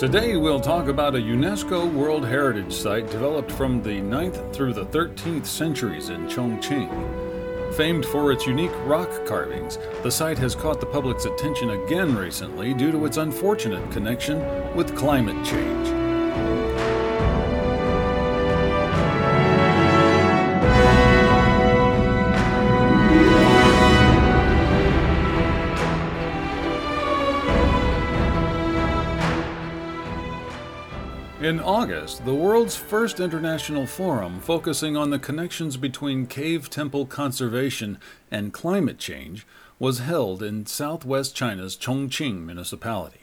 Today we'll talk about a UNESCO World Heritage Site developed from the 9th through the 13th centuries in Chongqing. Famed for its unique rock carvings, the site has caught the public's attention again recently due to its unfortunate connection with climate change. In August, the world's first international forum focusing on the connections between cave temple conservation and climate change was held in southwest China's Chongqing municipality.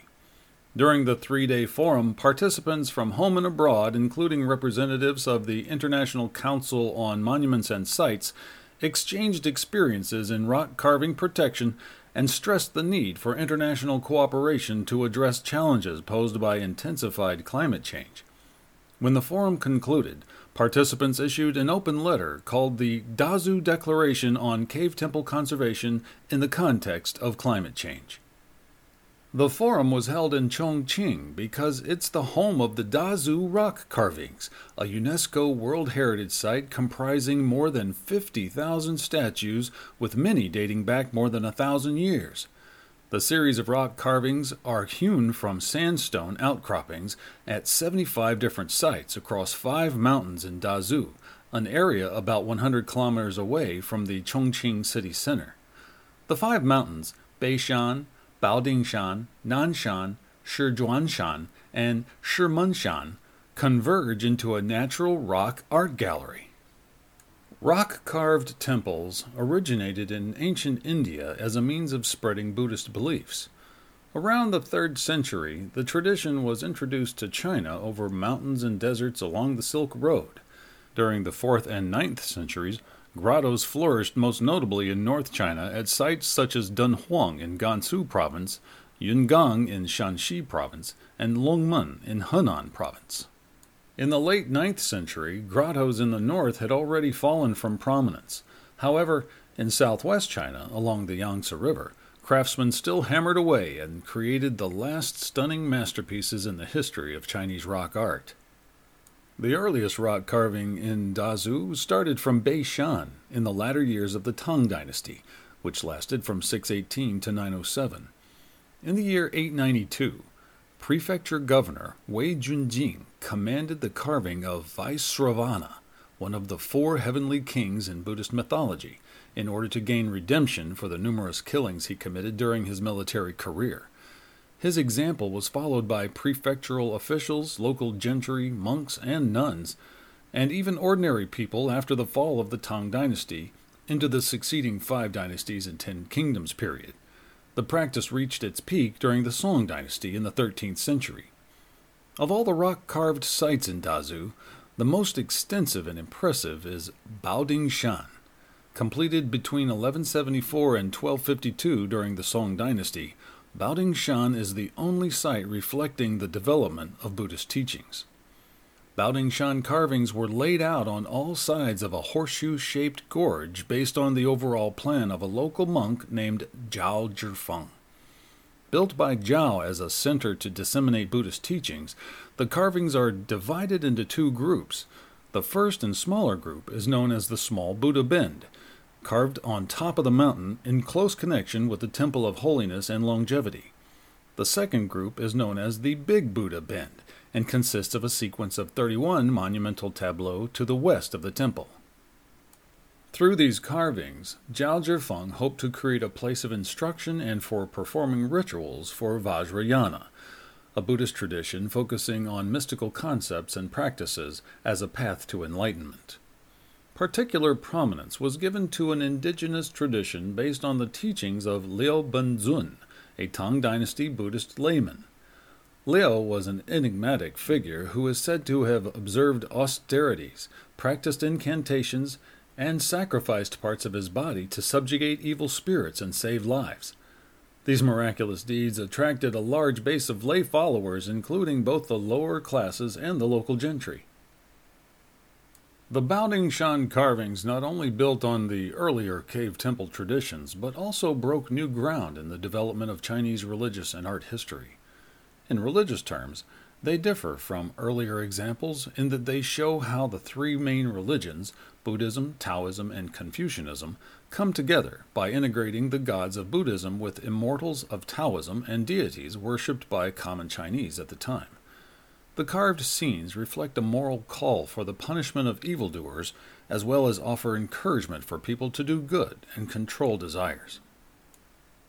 During the three day forum, participants from home and abroad, including representatives of the International Council on Monuments and Sites, exchanged experiences in rock carving protection and stressed the need for international cooperation to address challenges posed by intensified climate change. When the forum concluded, participants issued an open letter called the Dazu Declaration on Cave Temple Conservation in the Context of Climate Change. The forum was held in Chongqing because it's the home of the Dazu rock carvings, a UNESCO World Heritage Site comprising more than 50,000 statues, with many dating back more than a thousand years. The series of rock carvings are hewn from sandstone outcroppings at 75 different sites across five mountains in Dazu, an area about 100 kilometers away from the Chongqing city center. The five mountains, Beishan, Baodingshan, Nanshan, Shizhuanshan, and Shimenshan converge into a natural rock art gallery. Rock carved temples originated in ancient India as a means of spreading Buddhist beliefs. Around the 3rd century, the tradition was introduced to China over mountains and deserts along the Silk Road. During the 4th and ninth centuries, Grottos flourished most notably in North China at sites such as Dunhuang in Gansu Province, Yungang in Shanxi Province, and Longmen in Henan Province. In the late ninth century, grottos in the north had already fallen from prominence. However, in southwest China, along the Yangtze River, craftsmen still hammered away and created the last stunning masterpieces in the history of Chinese rock art. The earliest rock carving in Dazu started from Beishan in the latter years of the Tang Dynasty, which lasted from 618 to 907. In the year 892, Prefecture Governor Wei Junjing commanded the carving of Vaisravana, one of the four heavenly kings in Buddhist mythology, in order to gain redemption for the numerous killings he committed during his military career. His example was followed by prefectural officials, local gentry, monks, and nuns, and even ordinary people after the fall of the Tang dynasty into the succeeding five dynasties and ten kingdoms period. The practice reached its peak during the Song dynasty in the 13th century. Of all the rock carved sites in Dazu, the most extensive and impressive is Baodingshan. Completed between 1174 and 1252 during the Song dynasty, Baodingshan is the only site reflecting the development of Buddhist teachings. Baodingshan carvings were laid out on all sides of a horseshoe shaped gorge based on the overall plan of a local monk named Zhao Zhifeng. Built by Zhao as a center to disseminate Buddhist teachings, the carvings are divided into two groups. The first and smaller group is known as the Small Buddha Bend carved on top of the mountain in close connection with the Temple of Holiness and Longevity. The second group is known as the Big Buddha Bend and consists of a sequence of 31 monumental tableaux to the west of the temple. Through these carvings, Zhao Zhifeng hoped to create a place of instruction and for performing rituals for Vajrayana, a Buddhist tradition focusing on mystical concepts and practices as a path to enlightenment. Particular prominence was given to an indigenous tradition based on the teachings of Liu Benzun, a Tang Dynasty Buddhist layman. Liu was an enigmatic figure who is said to have observed austerities, practiced incantations, and sacrificed parts of his body to subjugate evil spirits and save lives. These miraculous deeds attracted a large base of lay followers, including both the lower classes and the local gentry. The Baodingshan carvings not only built on the earlier cave temple traditions, but also broke new ground in the development of Chinese religious and art history. In religious terms, they differ from earlier examples in that they show how the three main religions, Buddhism, Taoism, and Confucianism, come together by integrating the gods of Buddhism with immortals of Taoism and deities worshipped by common Chinese at the time. The carved scenes reflect a moral call for the punishment of evildoers, as well as offer encouragement for people to do good and control desires.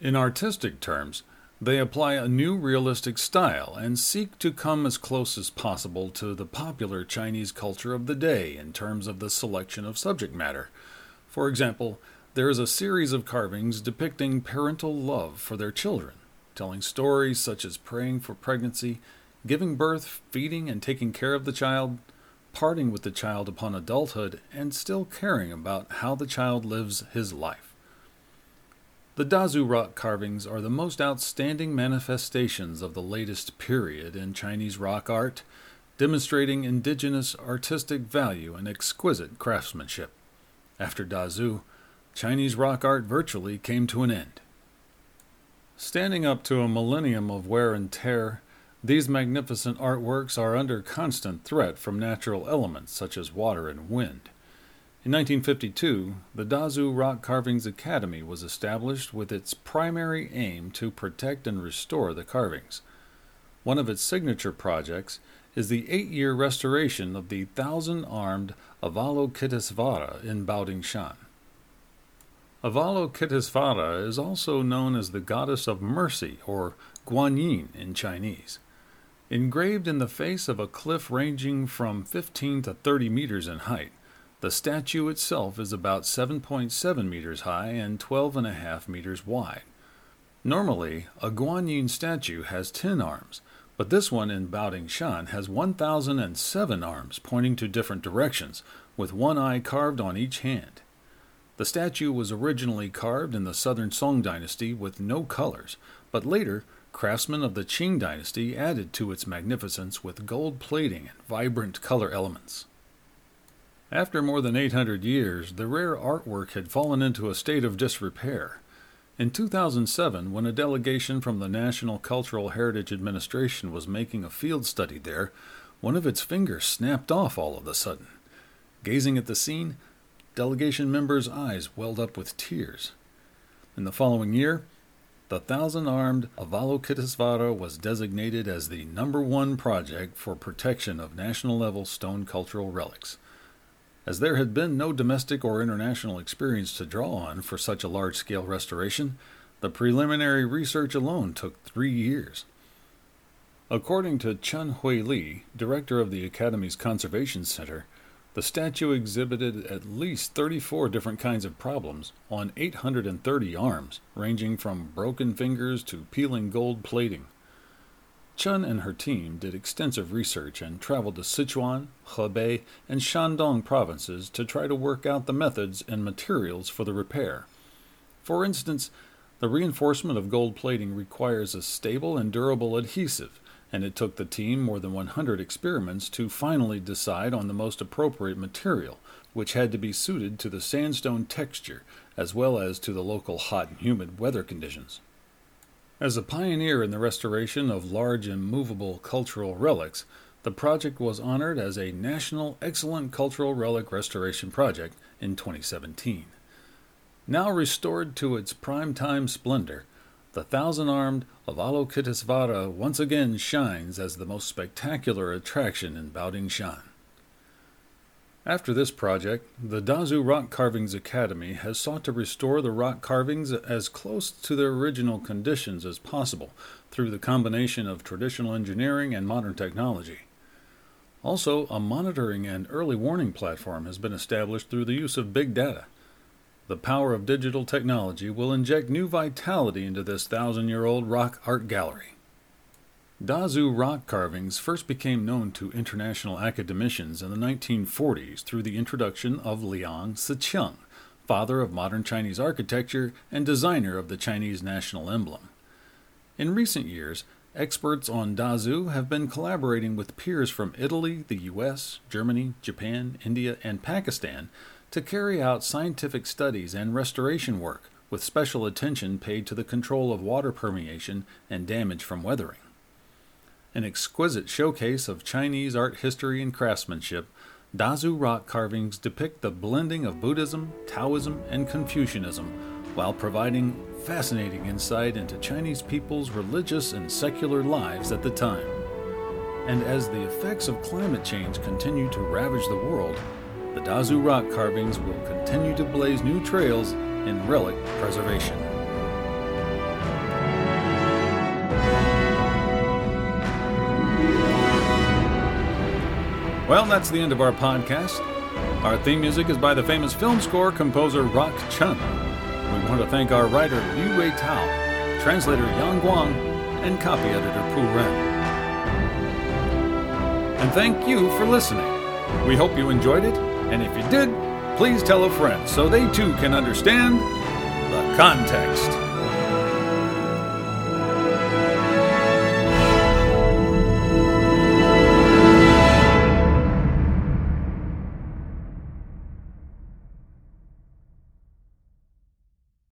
In artistic terms, they apply a new realistic style and seek to come as close as possible to the popular Chinese culture of the day in terms of the selection of subject matter. For example, there is a series of carvings depicting parental love for their children, telling stories such as praying for pregnancy giving birth, feeding and taking care of the child, parting with the child upon adulthood, and still caring about how the child lives his life. The Dazu rock carvings are the most outstanding manifestations of the latest period in Chinese rock art, demonstrating indigenous artistic value and exquisite craftsmanship. After Dazu, Chinese rock art virtually came to an end. Standing up to a millennium of wear and tear, these magnificent artworks are under constant threat from natural elements such as water and wind. In 1952, the Dazu Rock Carvings Academy was established with its primary aim to protect and restore the carvings. One of its signature projects is the eight year restoration of the thousand armed Avalokitesvara in Baodingshan. Avalokitesvara is also known as the goddess of mercy or Guanyin in Chinese. Engraved in the face of a cliff ranging from 15 to 30 meters in height, the statue itself is about 7.7 meters high and 12.5 meters wide. Normally, a Guanyin statue has 10 arms, but this one in Baodingshan has 1,007 arms pointing to different directions, with one eye carved on each hand. The statue was originally carved in the southern Song dynasty with no colors, but later Craftsmen of the Qing dynasty added to its magnificence with gold plating and vibrant color elements. After more than 800 years, the rare artwork had fallen into a state of disrepair. In 2007, when a delegation from the National Cultural Heritage Administration was making a field study there, one of its fingers snapped off all of a sudden. Gazing at the scene, delegation members' eyes welled up with tears. In the following year, the Thousand Armed Avalokitesvara was designated as the number one project for protection of national level stone cultural relics. As there had been no domestic or international experience to draw on for such a large scale restoration, the preliminary research alone took three years. According to Chen Hui Li, director of the Academy's Conservation Center, the statue exhibited at least 34 different kinds of problems on 830 arms, ranging from broken fingers to peeling gold plating. Chun and her team did extensive research and traveled to Sichuan, Hebei, and Shandong provinces to try to work out the methods and materials for the repair. For instance, the reinforcement of gold plating requires a stable and durable adhesive and it took the team more than 100 experiments to finally decide on the most appropriate material, which had to be suited to the sandstone texture as well as to the local hot and humid weather conditions. As a pioneer in the restoration of large and movable cultural relics, the project was honored as a National Excellent Cultural Relic Restoration Project in 2017. Now restored to its prime time splendor, the thousand armed Avalokitesvara once again shines as the most spectacular attraction in Baodingshan. After this project, the Dazu Rock Carvings Academy has sought to restore the rock carvings as close to their original conditions as possible through the combination of traditional engineering and modern technology. Also, a monitoring and early warning platform has been established through the use of big data. The power of digital technology will inject new vitality into this thousand year old rock art gallery. Dazu rock carvings first became known to international academicians in the 1940s through the introduction of Liang Sicheng, father of modern Chinese architecture and designer of the Chinese national emblem. In recent years, experts on Dazu have been collaborating with peers from Italy, the US, Germany, Japan, India, and Pakistan to carry out scientific studies and restoration work with special attention paid to the control of water permeation and damage from weathering. An exquisite showcase of Chinese art history and craftsmanship, Dazu rock carvings depict the blending of Buddhism, Taoism, and Confucianism while providing fascinating insight into Chinese people's religious and secular lives at the time. And as the effects of climate change continue to ravage the world, the Dazu rock carvings will continue to blaze new trails in relic preservation. Well, that's the end of our podcast. Our theme music is by the famous film score composer Rock Chun. We want to thank our writer Liu Wei Tao, translator Yang Guang, and copy editor Pu Ren. And thank you for listening. We hope you enjoyed it, and if you did, please tell a friend so they too can understand the context.